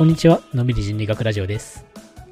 こんにちは、のびり人類学ラジオです。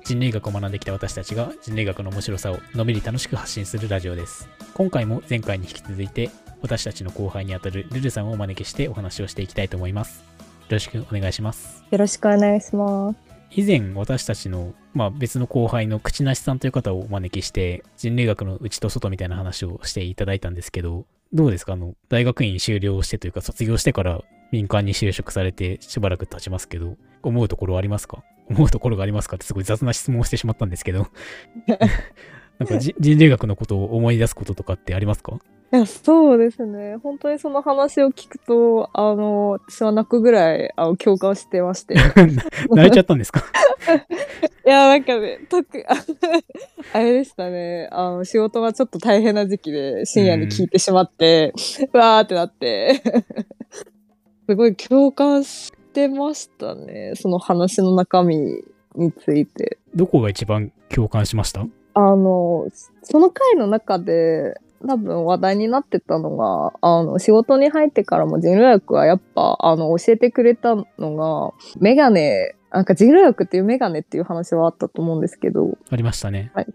人類学を学んできた私たちが人類学の面白さをのびり楽しく発信するラジオです。今回も前回に引き続いて、私たちの後輩にあたるルルさんをお招きしてお話をしていきたいと思います。よろしくお願いします。よろしくお願いします。以前私たちの、まあ、別の後輩の口なしさんという方をお招きして人類学の内と外みたいな話をしていただいたんですけどどうですか？あの大学院修了してというか卒業してから民間に就職されてしばらく経ちますけど思うところありますか？思うところがありますかってすごい雑な質問をしてしまったんですけど なんかじ人類学のことを思い出すこととかってありますか？いや、そうですね。本当にその話を聞くと、あの、私は泣くぐらい、あの、共感してまして。い 泣いちゃったんですか？や、なんかね、特、ああれでしたね。あの、仕事がちょっと大変な時期で、深夜に聞いてしまって、うわーってなって、すごい共感してましたね。その話の中身について。どこが一番共感しました？あの、その回の中で、多分話題になってたのが、あの、仕事に入ってからも人類学はやっぱ、あの、教えてくれたのが、メガネ、なんか人類学っていうメガネっていう話はあったと思うんですけど、ありましたねはい。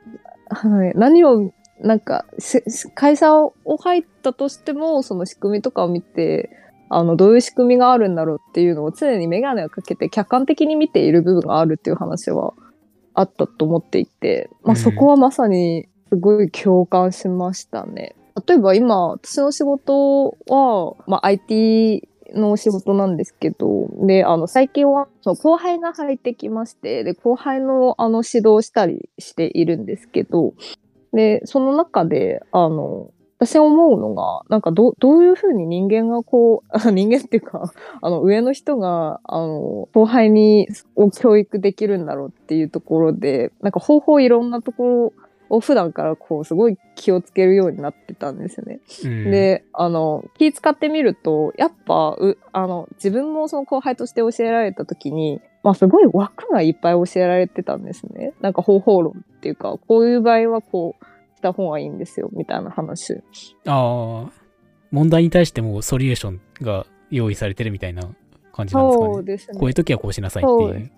何を、なんか、会社を入ったとしても、その仕組みとかを見て、あの、どういう仕組みがあるんだろうっていうのを常にメガネをかけて客観的に見ている部分があるっていう話はあったと思っていて、まあ、うんそこはまさにすごい共感しましたね。例えば今、私の仕事は、まあ、IT の仕事なんですけど、で、あの、最近は、その後輩が入ってきまして、で、後輩の、あの、指導をしたりしているんですけど、で、その中で、あの、私思うのが、なんかど、どういうふうに人間がこう、あ人間っていうか、あの、上の人が、あの、後輩に、を教育できるんだろうっていうところで、なんか方法いろんなところを普段からこう、すごい気をつけるようになってたんですよね。うんで、あの、気使ってみると、やっぱ、う、あの、自分もその後輩として教えられた時に、まあすごい枠がいっぱい教えられてたんですね。なんか方法論っていうか、こういう場合はこうした方がいいんですよ、みたいな話。ああ、問題に対してもソリューションが用意されてるみたいな感じなんですかね。そうですね。こういう時はこうしなさいっていう。そうですね。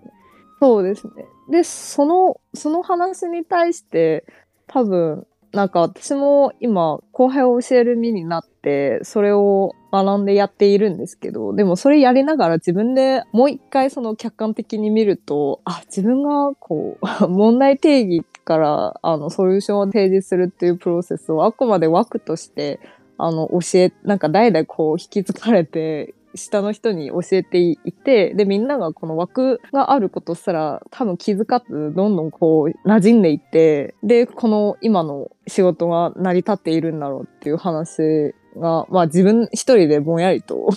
そうですね。で、その、その話に対して、多分、なんか私も今、後輩を教える身になって、それを学んでやっているんですけど、でもそれやりながら自分でもう一回その客観的に見ると、あ、自分がこう、問題定義から、あの、ソリューションを提示するっていうプロセスをあくまで枠として、あの、教え、なんか代々こう引き継がれて、下の人に教えていて、で、みんながこの枠があることすら多分気づかず、どんどんこう馴染んでいって、で、この今の仕事が成り立っているんだろうっていう話が、まあ自分一人でぼんやりと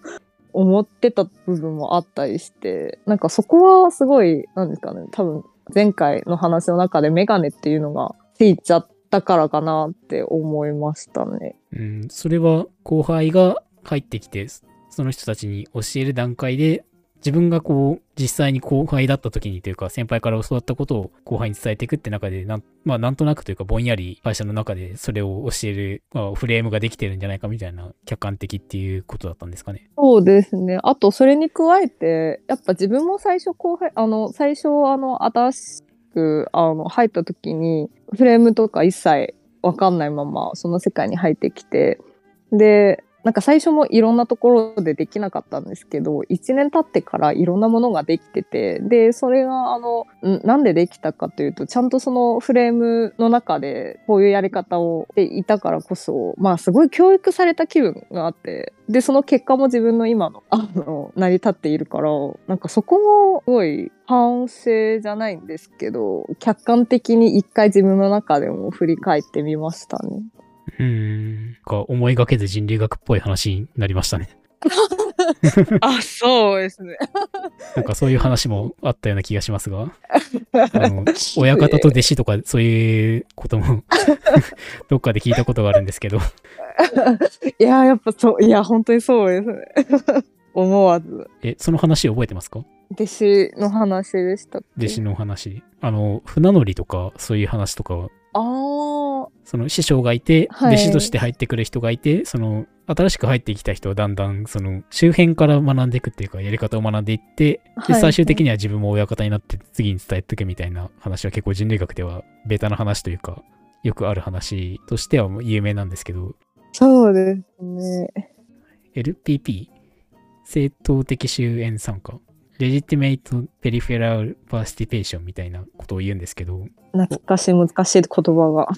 思ってた部分もあったりして、なんかそこはすごい、なんですかね、多分前回の話の中でメガネっていうのがついちゃったからかなって思いましたね。うん、それは後輩が入ってきて、その人たちに教える段階で、自分がこう、実際に後輩だった時にというか、先輩から教わったことを後輩に伝えていくって中で、な、まあなんとなくというか、ぼんやり会社の中でそれを教える、まあ、フレームができてるんじゃないかみたいな、客観的っていうことだったんですかね。そうですね。あと、それに加えて、やっぱ自分も最初後輩、あの、最初、あの、新しく、あの、入った時に、フレームとか一切わかんないまま、その世界に入ってきて、で、なんか最初もいろんなところでできなかったんですけど、一年経ってからいろんなものができてて、で、それがあの、なんでできたかというと、ちゃんとそのフレームの中でこういうやり方をしていたからこそ、まあすごい教育された気分があって、で、その結果も自分の今の、あの、成り立っているから、なんかそこもすごい反省じゃないんですけど、客観的に一回自分の中でも振り返ってみましたね。うん。か思いがけず人類学っぽい話になりましたね。あ、そうですね。なんかそういう話もあったような気がしますが、あの、親方と弟子とかそういうこともどっかで聞いたことがあるんですけど、いや、やっぱそう、いや、本当にそうですね。思わず。え、その話覚えてますか？弟子の話でした弟子の話。あの、船乗りとかそういう話とかはああ、その師匠がいて、はい。弟子として入ってくる人がいて、その、新しく入ってきた人はだんだんその周辺から学んでいくっていうかやり方を学んでいって、ではい。最終的には自分も親方になって次に伝えていくみたいな話は結構人類学ではベタな話というかよくある話としては有名なんですけど。そうですね。LPP 正当的終焉参加レジティメイトペリフェラルパーシティペーションみたいなことを言うんですけど、懐かしい難しい言葉が。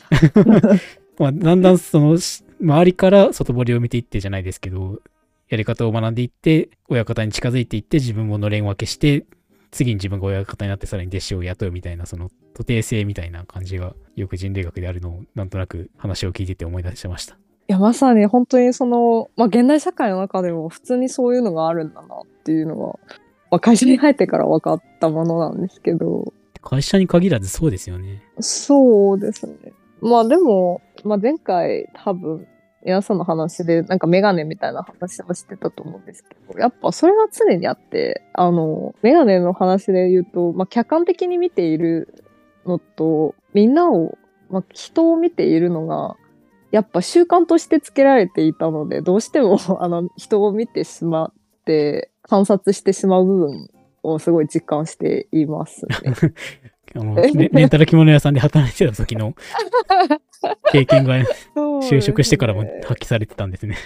まあ、だんだんそのし周りから外堀を見ていってじゃないですけどやり方を学んでいって親方に近づいていって自分ものれん分けして次に自分が親方になってさらに弟子を雇うみたいなその徒弟制みたいな感じがよく人類学であるのをなんとなく話を聞いてて思い出しました。いや、まさに本当にその、まあ、現代社会の中でも普通にそういうのがあるんだなっていうのは、まあ、会社に入ってから分かったものなんですけど、会社に限らずそうですよね。そうですね。まあでも、まあ、前回多分、皆さんの話で、なんかメガネみたいな話をしてたと思うんですけど、やっぱそれは常にあって、あの、メガネの話で言うと、まあ、客観的に見ているのと、みんなを、まあ、人を見ているのが、やっぱ習慣としてつけられていたので、どうしても、あの、人を見てしまって、観察してしまう部分をすごい実感していますね。あのレレンタル着物屋さんで働いてた時の 経験が就職してからも発揮されてたんですね。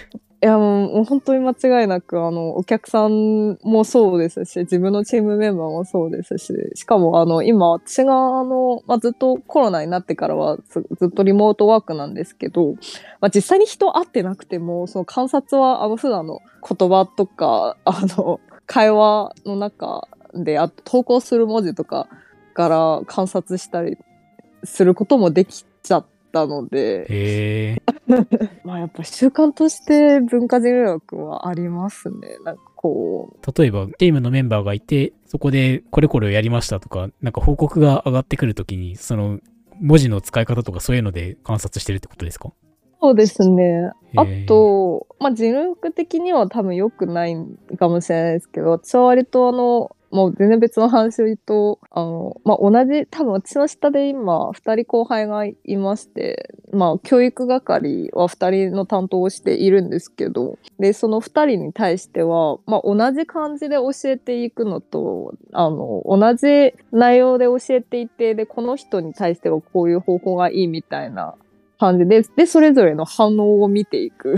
いやもう本当に間違いなくあのお客さんもそうですし自分のチームメンバーもそうですししかもあの今私があの、まあ、ずっとコロナになってからはずずっとリモートワークなんですけど、まあ、実際に人会ってなくてもその観察はあの普段の言葉とかあの会話の中であと投稿する文字とかから観察したりすることもできちゃったので。まあやっぱ習慣として文化人類学はありますね。なんかこう、例えば、チームのメンバーがいて、そこでこれこれをやりましたとか、なんか報告が上がってくるときに、その文字の使い方とかそういうので観察してるってことですか？そうですね。あと、まあ人類学的には多分良くないかもしれないですけど、私は割とあの、もう全然別の話を言うと、あの、まあ同じ、多分私の下で今、二人後輩がいまして、まあ教育係は二人の担当をしているんですけど、で、その二人に対しては、まあ同じ感じで教えていくのと、あの、同じ内容で教えていて、で、この人に対してはこういう方法がいいみたいな感じで、で、それぞれの反応を見ていく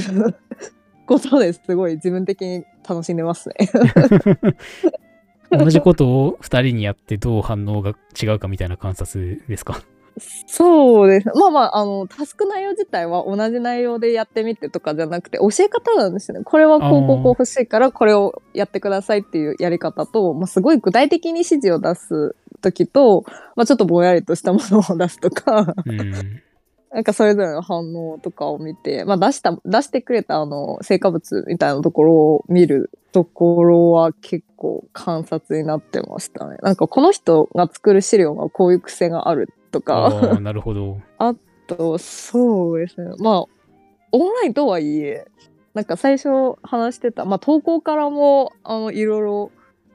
ことですごい自分的に楽しんでますね。同じことを二人にやってどう反応が違うかみたいな観察ですか？そうですね。まあまあ、あの、タスク内容自体は同じ内容でやってみてとかじゃなくて、教え方なんですね。これはこうこうこう欲しいから、これをやってくださいっていうやり方と、まあ、すごい具体的に指示を出す時と、まあ、ちょっとぼんやりとしたものを出すとか、うん。なんかそれぞれの反応とかを見て、まあ出した、出してくれたあの、成果物みたいなところを見るところは結構観察になってましたね。なんかこの人が作る資料がこういう癖があるとか、ああ、なるほど。あと、そうですね。まあ、オンラインとはいえ、なんか最初話してた、まあ投稿からも、あの、いろいろ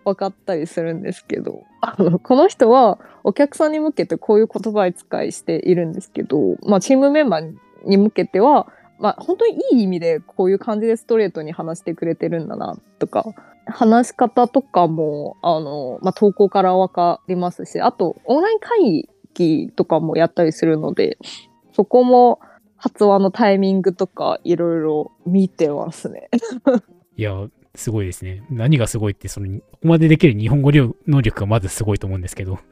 分かったりするんですけど、あの、この人はお客さんに向けてこういう言葉使いしているんですけど、まあチームメンバーに向けては、まあ本当にいい意味でこういう感じでストレートに話してくれてるんだな、とか、話し方とかも、あの、まあ投稿から分かりますし、あと、オンライン会議とかもやったりするので、そこも発話のタイミングとかいろいろ見てますね。いや、すごいですね。何がすごいって、その、ここまでできる日本語量能力がまずすごいと思うんですけど。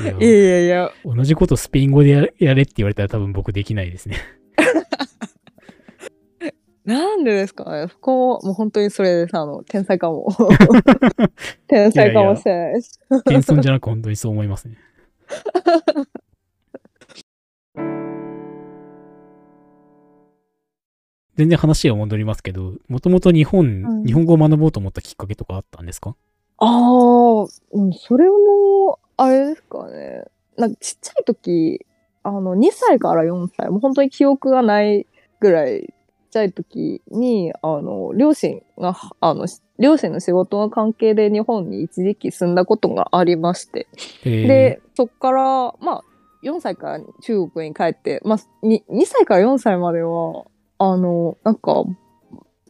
いやいやいやいや、同じことスペイン語でややれって言われたら多分僕できないですね。なんでですか？ねそこももう本当にそれです。あの、天才かも。天才かもしれないです。謙遜じゃなく本当にそう思いますね。全然話は戻りますけど、もともと日本、うん。日本語を学ぼうと思ったきっかけとかあったんですか？ああ、うん、それも、あれですかね。なんかちっちゃい時、あの、2歳から4歳、もう本当に記憶がないぐらいちっちゃい時に、あの、両親が、あの、両親の仕事の関係で日本に一時期住んだことがありまして、えー。で、そっから、まあ、4歳から中国に帰って、まあ、2, 2歳から4歳までは、あの、なんか、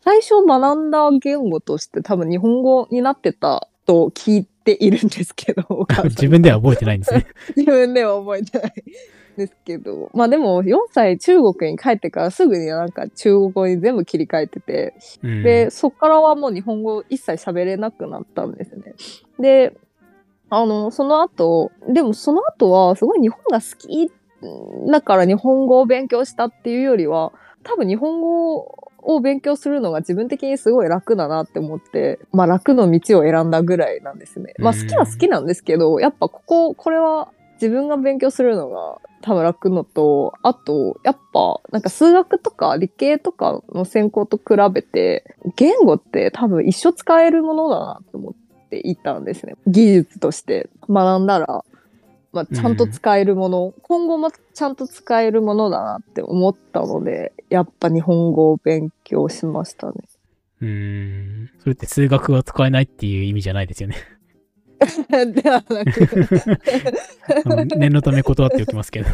最初学んだ言語として多分日本語になってたと聞いているんですけど、自分では覚えてないんですね。自分では覚えてないですけど、まあでも4歳中国に帰ってからすぐになんか中国語に全部切り替えてて、うん、で、そっからはもう日本語一切喋れなくなったんですね。で、あの、その後、でもその後はすごい日本が好きだから日本語を勉強したっていうよりは、多分日本語を勉強するのが自分的にすごい楽だなって思って、まあ楽の道を選んだぐらいなんですね。まあうん好きは好きなんですけど、やっぱここ、これは自分が勉強するのが多分楽のと、あと、やっぱなんか数学とか理系とかの専攻と比べて、言語って多分一生使えるものだなって思っていたんですね。技術として学んだら、まあ、ちゃんと使えるもの、今後もちゃんと使えるものだなって思ったので、やっぱ日本語を勉強しましたね。うーん。それって数学は使えないっていう意味じゃないですよね。ではなく、念のため断っておきますけど。い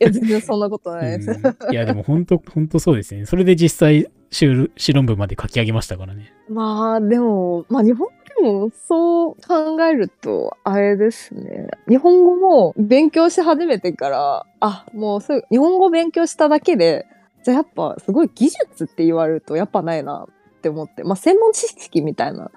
や、全然そんなことないです。うんいや、でも本当、本当そうですね。それで実際、修試論文まで書き上げましたからね。まあ、でも、まあ日本でもそう考えると、あれですね。日本語も勉強し始めてから、あ、もうそう日本語勉強しただけで、じゃあやっぱすごい技術って言われるとやっぱないなって思って、まあ専門知識みたいな、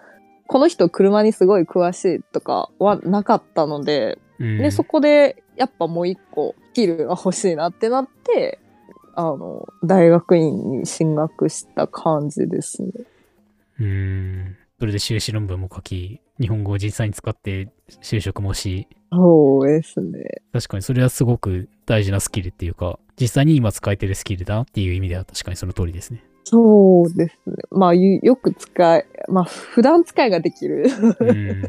この人車にすごい詳しいとかはなかったので、うん、で、そこでやっぱもう一個スキルが欲しいなってなって、あの、大学院に進学した感じですね。うーん。それで修士論文も書き、日本語を実際に使って就職もし、そうですね。確かにそれはすごく大事なスキルっていうか、実際に今使えてるスキルだなっていう意味では確かにその通りですね。そうですね。まあ、ゆよく使い、まあ、普段使いができるうん。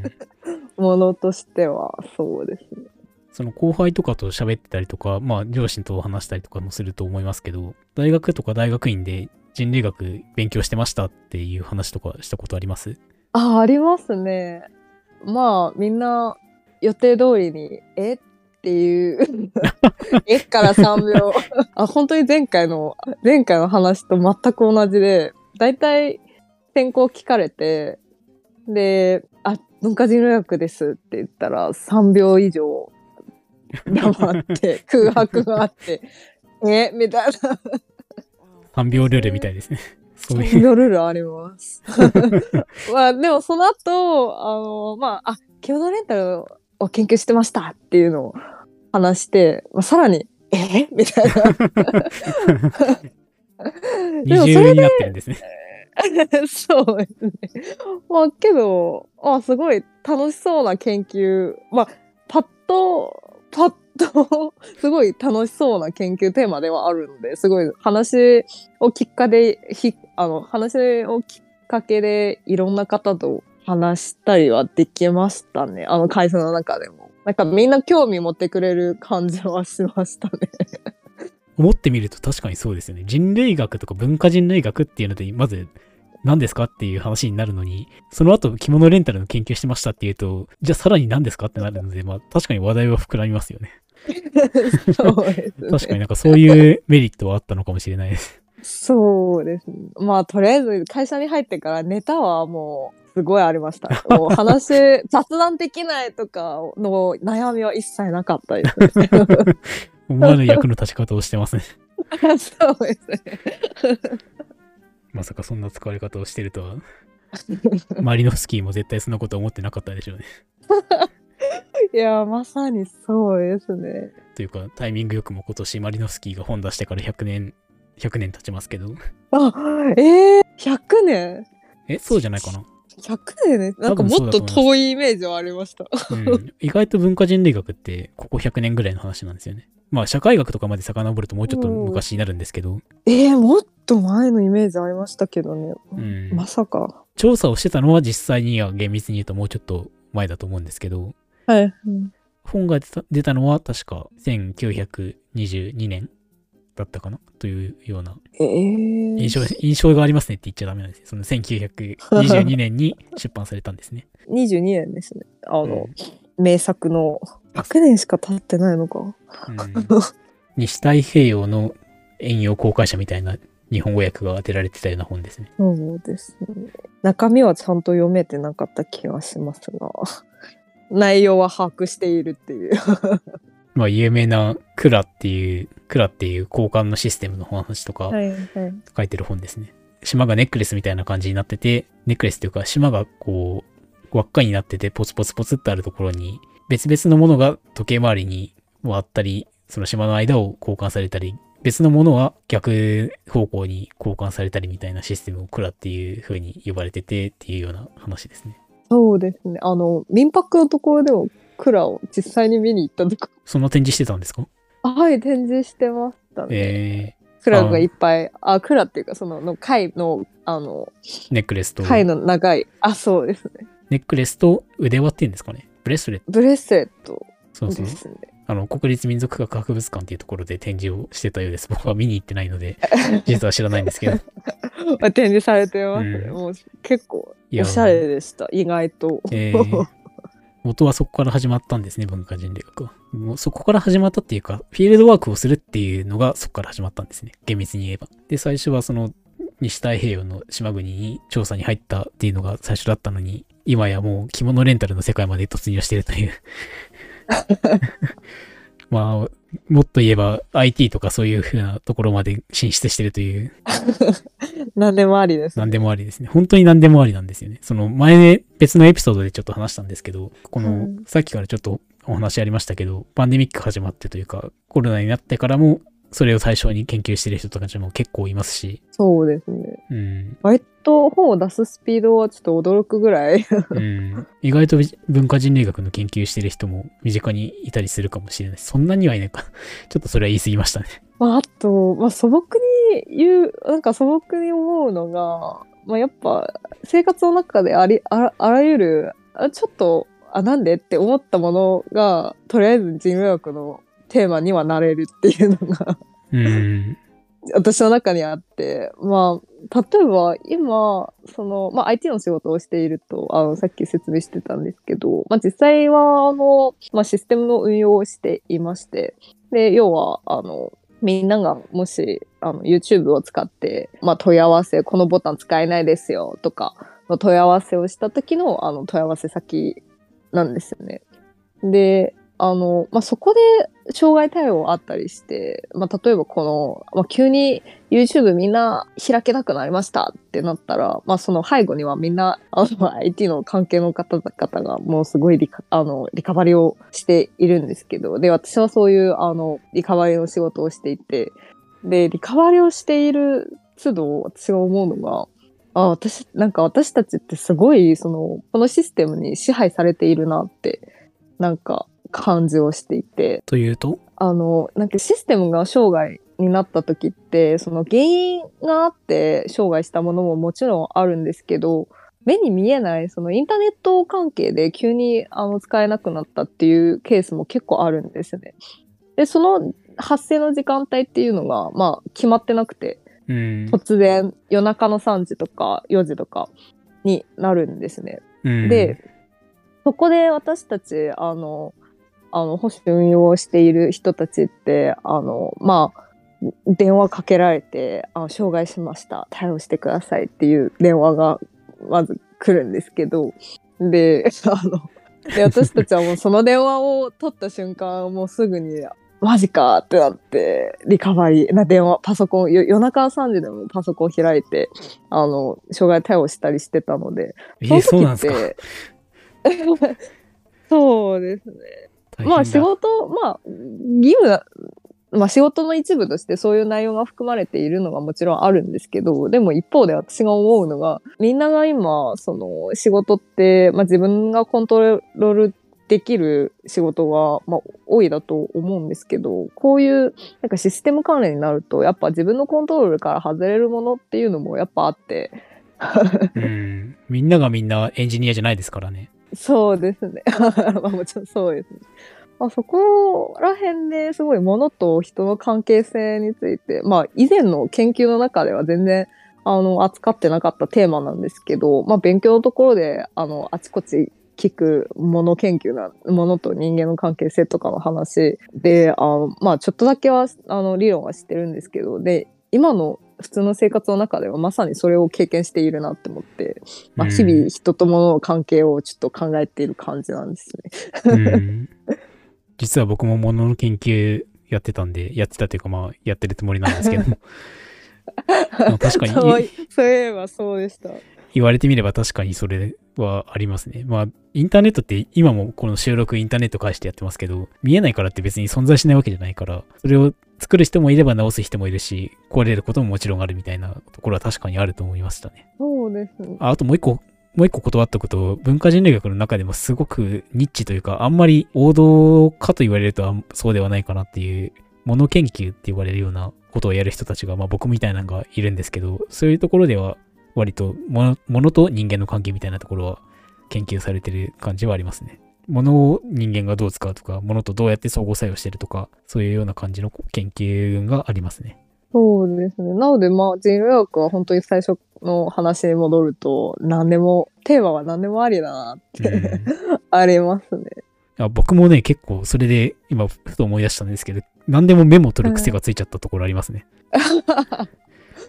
ものとしては、そうですね。その後輩とかと喋ってたりとか、まあ両親と話したりとかもすると思いますけど、大学とか大学院で人類学勉強してましたっていう話とかしたことあります？あ、ありますね。まあ、みんな予定通りに、え？っていう、え？から3秒。あ、本当に前回の、前回の話と全く同じで、だいたい専攻聞かれて、で、あ、文化人類学ですって言ったら3秒以上黙って、空白があって、え？みたいな。3秒ルールみたいですね。そう3いう。秒ルールあります。まあでもその後、あの、まあ、あ、共同レンタルを研究してましたっていうのを話して、まあ、さらに、え？みたいな。でも二それ重になってるんですね。そうですね。まあけど、あすごい楽しそうな研究。まあ、パッと、パッと、すごい楽しそうな研究テーマではあるので、すごい話をきっかけで、ひあの、話をきっかけでいろんな方と話したりはできましたね。あの会社の中でも。なんかみんな興味持ってくれる感じはしましたね。思ってみると確かにそうですよね。人類学とか文化人類学っていうので、まず何ですかっていう話になるのに、その後着物レンタルの研究してましたっていうと、じゃあさらに何ですかってなるので、まあ確かに話題は膨らみますよね。そうですね。確かになんかそういうメリットはあったのかもしれないです。そうですね。まあ、とりあえず会社に入ってからネタはもうすごいありました。もう話、雑談できないとかの悩みは一切なかったですね。思わぬ役の立ち方をしてますね。そうですね。まさかそんな使われ方をしてるとは。マリノフスキーも絶対そんなこと思ってなかったでしょうね。いや、まさにそうですね。というか、タイミングよくも今年マリノフスキーが本出してから100年、100年経ちますけど。あ、えー、100年？え、そうじゃないかな ?100 年？ね。なんかもっと遠いイメージはありました。うん。意外と文化人類学ってここ100年ぐらいの話なんですよね。まあ社会学とかまで遡るともうちょっと昔になるんですけど、えー、もっと前のイメージありましたけどね。うん。まさか。調査をしてたのは実際には厳密に言うともうちょっと前だと思うんですけど、はい。本が出た出たのは確か1922年だったかな？というようなえー、印象、印象がありますねって言っちゃダメなんですよ。その1922年に出版されたんですね。22年ですね。あの、うん名作の100年しか経ってないのか。うん、西太平洋の遠洋航海者みたいな日本語訳が当てられてたような本ですね。そうですね。中身はちゃんと読めてなかった気がしますが、内容は把握しているっていう。まあ有名なクラっていう、クラっていう交換のシステムの話とかはいはい。書いてる本ですね。島がネックレスみたいな感じになってて、ネックレスっていうか島がこう輪っかになっててポツポツポツってあるところに別々のものが時計回りに回ったり、その島の間を交換されたり、別のものは逆方向に交換されたりみたいなシステムをクラっていう風に呼ばれててっていうような話ですね。そうですね。あの、民泊のところでもクラを実際に見に行ったとこ、その展示してたんですか？はい、展示してましたね。えクラがいっぱい、あ、クラっていうか、その、の貝の、あの、ー、ネックレスと、貝の長い、あ、そうですね。ネックレスと腕輪っていうんですかね？ブレスレット。ブレスレットそうそう。ですね。あの、国立民族学博物館っていうところで展示をしてたようです。僕は見に行ってないので、実は知らないんですけど。まあ展示されてますね。うんもう結構おしゃれでした、意外と。えー元はそこから始まったんですね、文化人類学は。もうそこから始まったっていうか、フィールドワークをするっていうのがそこから始まったんですね。厳密に言えば。で、最初はその西太平洋の島国に調査に入ったっていうのが最初だったのに、今やもう着物レンタルの世界まで突入してるという。まあ、もっと言えば IT とかそういう風なところまで進出してるという 何でもありです。何でもありですね。本当に何でもありなんですよね。その前、別のエピソードでちょっと話したんですけど、この、はいさっきからちょっとお話ありましたけど、パンデミック始まってというか、コロナになってからも、それを対象に研究してる人たちも結構いますし、そうですね。うん、割と本を出すスピードはちょっと驚くぐらい。うん、意外と文化人類学の研究してる人も身近にいたりするかもしれない。そんなにはいないか。ちょっとそれは言い過ぎましたね。まあ、あと、まあ、素朴に言う、なんか素朴に思うのが、まあ、やっぱ生活の中でありあらあらゆるあちょっとあなんでって思ったものがとりあえず人類学のテーマにはなれるっていうのが。うん、私の中にあって。まあ例えば今その、まあ、IT の仕事をしているとあのさっき説明してたんですけど、まあ、実際はあの、まあ、システムの運用をしていまして。で要はあのみんながもしあの YouTube を使って、まあ、問い合わせこのボタン使えないですよとかの問い合わせをした時のあの問い合わせ先なんですよね。であの、まあ、そこで障害対応あったりして、まあ、例えばこの、まあ、急に YouTube みんな開けなくなりましたってなったら、まあ、その背後にはみんなあの IT の関係の方々がもうすごいリカあのリカバリをしているんですけどで私はそういうあのリカバリの仕事をしていてでリカバリをしている都度私が思うのがあ私なんか私たちってすごいそのこのシステムに支配されているなってなんか感じをしていてというと、あのなんかシステムが障害になった時ってその原因があって障害したものももちろんあるんですけど目に見えないそのインターネット関係で急にあの使えなくなったっていうケースも結構あるんですね。でその発生の時間帯っていうのがまあ決まってなくてうん、突然夜中の3時とか4時とかになるんですね。うん、で、そこで私たち、あの、あの、保守運用をしている人たちって、あの、まあ、電話かけられて、あ障害しました。対応してくださいっていう電話がまず来るんですけど、で、あの、で、私たちはもうその電話を取った瞬間、もうすぐに、マジかってなって、リカバリーな電話、パソコン、よ夜中3時でもパソコン開いて、あの、障害対応したりしてたので、えーそうなんですか？て そうですね。まあ仕事、まあ義務な、まあ仕事の一部としてそういう内容が含まれているのがもちろんあるんですけど、でも一方で私が思うのが、みんなが今、その仕事って、まあ自分がコントロールできる仕事が、まあ、多いだと思うんですけど、こういうなんかシステム関連になると、やっぱ自分のコントロールから外れるものっていうのもやっぱあって、うん。みんながみんなエンジニアじゃないですからね。そうですね。まあもちろんそうですね。まあ、そこら辺ですごい物と人の関係性について、まあ以前の研究の中では全然あの扱ってなかったテーマなんですけど、まあ勉強のところであのあちこち聞くもの研究なものと人間の関係性とかの話であまあちょっとだけはあの理論は知ってるんですけどで今の普通の生活の中ではまさにそれを経験しているなって思って、まあ、日々人と物の関係をちょっと考えている感じなんですね。うん実は僕も物の研究やってたんで、やってたというかまあやってるつもりなんですけども。まあ確かにそういそういえばそうでした。言われてみれば確かにそれはありますね。まあ、インターネットって今もこの収録インターネット介してやってますけど、見えないからって別に存在しないわけじゃないから、それを作る人もいれば直す人もいるし、壊れることももちろんあるみたいなところは確かにあると思いましたね。そうですね。ああともう一個、もう一個断ったこと、文化人類学の中でもすごくニッチというか、あんまり王道かと言われるとそうではないかなっていう、物研究って言われるようなことをやる人たちが、まあ僕みたいなのがいるんですけど、そういうところでは割と物物と人間の関係みたいなところは研究されてる感じはありますね。物を人間がどう使うとか、物とどうやって相互作用してるとか、そういうような感じの研究がありますね。そうですね。なので、まあ、人類学は本当に最初の話に戻ると、何でも、テーマは何でもありだなって、うん ありますね。あ僕もね、結構それで今ふと思い出したんですけど、何でもメモを取る癖がついちゃったところありますね。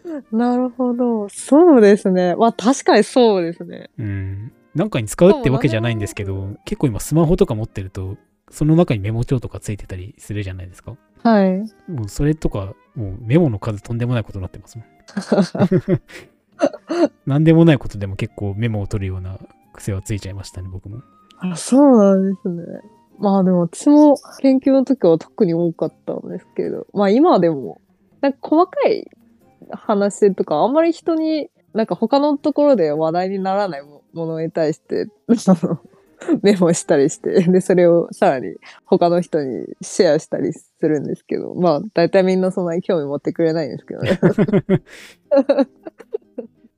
なるほど。そうですね。まあ、確かにそうですね。うん。なんかに使うってわけじゃないんですけど、結構今スマホとか持ってると、その中にメモ帳とかついてたりするじゃないですか。はい。もうそれとか、もうメモの数とんでもないことになってますもん。なんでもないことでも結構メモを取るような癖はついちゃいましたね、僕も。あそうなんですね。まあでも私も研究の時は特に多かったんですけど、まあ今でも、なんか細かい話とか、あんまり人に、なんか他のところで話題にならないもものに対して、メモしたりして、で、それをさらに他の人にシェアしたりするんですけど、まあ大体みんなそんなに興味持ってくれないんですけどね。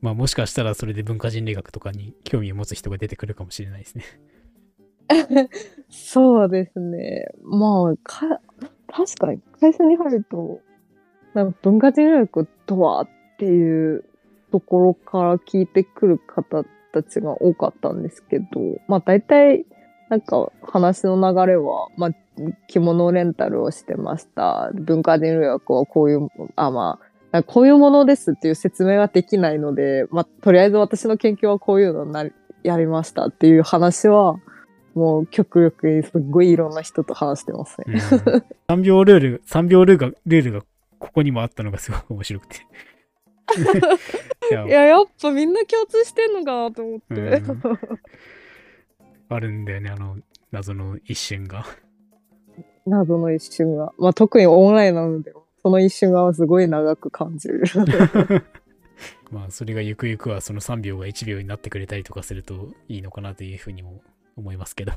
まあもしかしたらそれで文化人類学とかに興味を持つ人が出てくるかもしれないですね。そうですね。まあ、か、確かに会社に入ると、なんか文化人類学とはっていうところから聞いてくる方たちが多かったんですけど、まあ大体、なんか話の流れは、まあ着物レンタルをしてました。文化人類学はこういう、あ、まあ、こういうものですっていう説明ができないので、まあとりあえず私の研究はこういうのなやりましたっていう話は、もう極力すっごいいろんな人と話してますね。うん、3秒ルール、3秒ルールが、ルールがここにもあったのがすごく面白くて。いやいや、やっぱみんな共通してんのかなと思って。うんあるんだよね、あの、謎の一瞬が。謎の一瞬が。まあ特にオンラインなので、その一瞬がすごい長く感じる。まあ、それがゆくゆくはその3秒が1秒になってくれたりとかするといいのかなというふうにも思いますけど。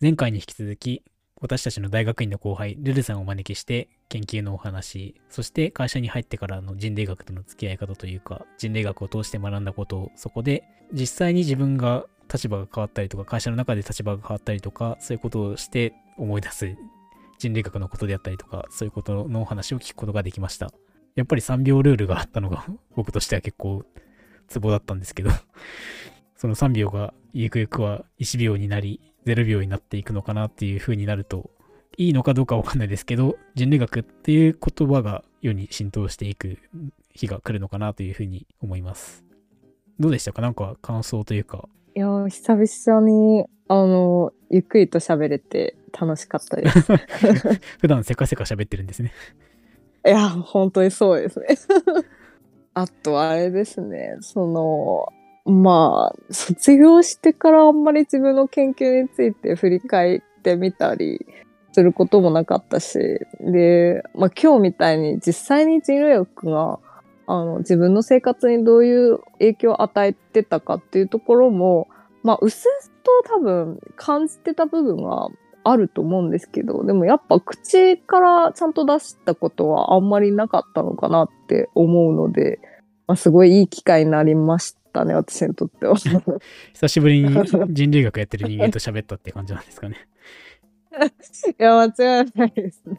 前回に引き続き、私たちの大学院の後輩、ルルさんをお招きして、研究のお話、そして会社に入ってからの人類学との付き合い方というか、人類学を通して学んだことを、そこで実際に自分が立場が変わったりとか、会社の中で立場が変わったりとか、そういうことをして思い出す人類学のことであったりとか、そういうことのお話を聞くことができました。やっぱり3秒ルールがあったのが 僕としては結構ツボだったんですけど、その3秒がゆくゆくは1秒になり、0秒になっていくのかなっていう風になると、いいのかどうかわかんないですけど、人類学っていう言葉が世に浸透していく日が来るのかなという風に思います。どうでしたか？なんか感想というか。いやー、久々に、あの、ゆっくりと喋れて楽しかったです。普段せかせか喋ってるんですね。いや、本当にそうですね。あと、あれですね、その、まあ、卒業してからあんまり自分の研究について振り返ってみたりすることもなかったし、で、まあ今日みたいに実際に人類学があの自分の生活にどういう影響を与えてたかっていうところも、まあ、うすうすと多分感じてた部分はあると思うんですけど、でもやっぱ口からちゃんと出したことはあんまりなかったのかなって思うので、まあ、すごいいい機会になりました。たね、私にとっては。久しぶりに人類学やってる人間と喋ったって感じなんですかね。いや、間違いないですね。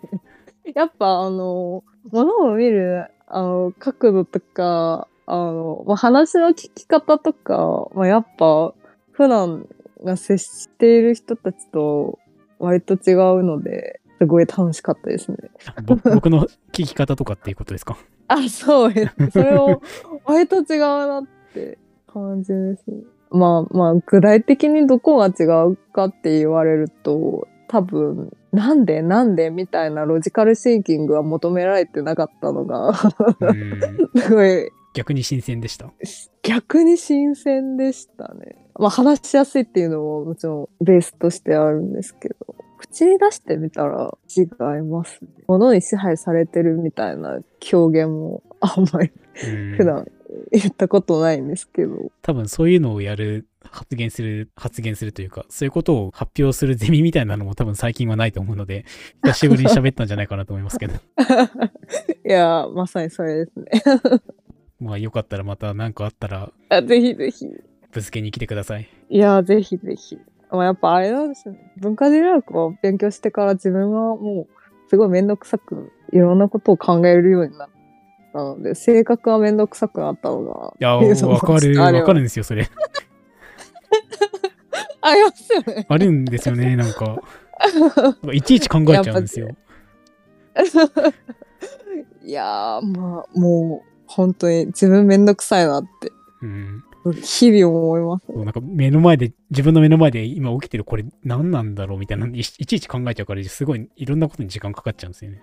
やっぱあの、物を見るあの角度とか、あの、まあ、話の聞き方とか、まあ、やっぱ、普段が接している人たちと割と違うので、すごい楽しかったですね。ぼ 僕の聞き方とかっていうことですか？あ、そうです。それを割と違うなって感じですね。まあまあ、具体的にどこが違うかって言われると、多分、なんでなんでみたいなロジカルシンキングは求められてなかったのが、うん すごい逆に新鮮でした。逆に新鮮でしたね。まあ話しやすいっていうのももちろんベースとしてあるんですけど、口に出してみたら違いますね。物に支配されてるみたいな表現もあんまりうん普段言ったことないんですけど。多分そういうのをやる、発言する、発言するというか、そういうことを発表するゼミみたいなのも多分最近はないと思うので、久しぶりに喋ったんじゃないかなと思いますけど。いやー、まさにそれですね。まあよかったらまた何かあったらあぜひぜひ。ぶつけに来てください。いやー、ぜひぜひ。まあ、やっぱあれなんですよね。文化人類学を勉強してから自分はもうすごいめんどくさくいろんなことを考えるようになったので、性格はめんどくさくなったのが。いや、わかる、わかるんですよ、それ。ありますよね。あるんですよね、なんか。いちいち考えちゃうんですよ。いやー、まあ、もう本当に自分めんどくさいなってうん。日々思います。そうなんか目の前で、自分の目の前で今起きてるこれ何なんだろうみたいな、いいちいち考えちゃうから、すごいいろんなことに時間かかっちゃうんですよね。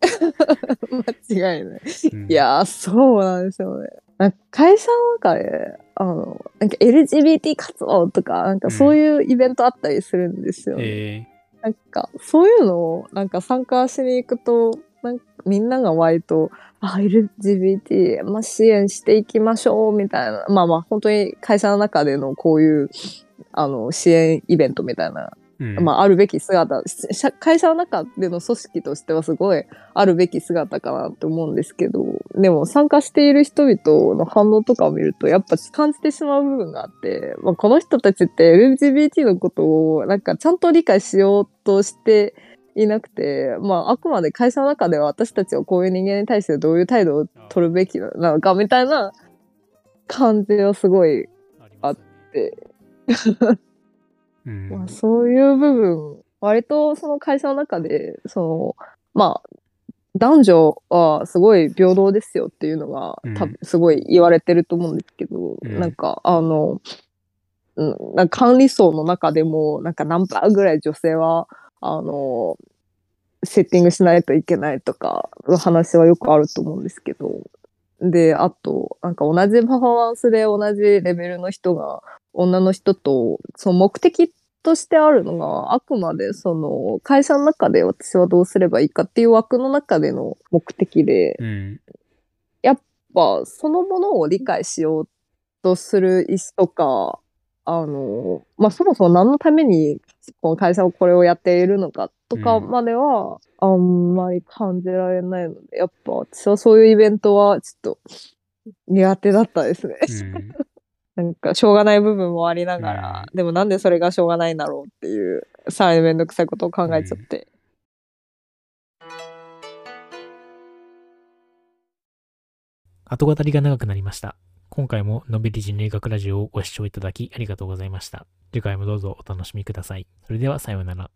間違いない。うんいやー、そうなんですよね。なんか会社の中で、あの、なんか LGBT 活動とか、なんかそういうイベントあったりするんですよね。えなんか、そういうのを、なんか参加しに行くと、なんかみんなが割と、あ、LGBT、まあ、支援していきましょう、みたいな。まあまあ、本当に会社の中でのこういう、あの、支援イベントみたいなーうん。まあ、あるべき姿社会社の中での組織としてはすごいあるべき姿かなと思うんですけどでも参加している人々の反応とかを見るとやっぱ感じてしまう部分があって、まあ、この人たちって LGBT のことをなんかちゃんと理解しようとしていなくて、まあ、あくまで会社の中では私たちはこういう人間に対してどういう態度を取るべきなのかみたいな感じはすごいあってうん。まあ、そういう部分、割とその会社の中で、その、まあ、男女はすごい平等ですよっていうのがうん。多分すごい言われてると思うんですけど、うん。なんかあの、うん、管理層の中でもなんか何パーぐらい女性はあのセッティングしないといけないとかの話はよくあると思うんですけどであとなんか同じパフォーマンスで同じレベルの人が女の人とその目的としてあるのがあくまでその会社の中で私はどうすればいいかっていう枠の中での目的で、うん。やっぱそのものを理解しようとする意思とか、あの、まあ、そもそも何のためにこの会社はこれをやっているのかとかうんまではあんまり感じられないので、やっぱ私はそういうイベントはちょっと苦手だったですね。うん なんかしょうがない部分もありながら、でもなんでそれがしょうがないんだろうっていう、さらにめんどくさいことを考えちゃって。後語りが長くなりました。今回ものびり人類学ラジオをご視聴いただきありがとうございました。次回もどうぞお楽しみください。それではさようなら。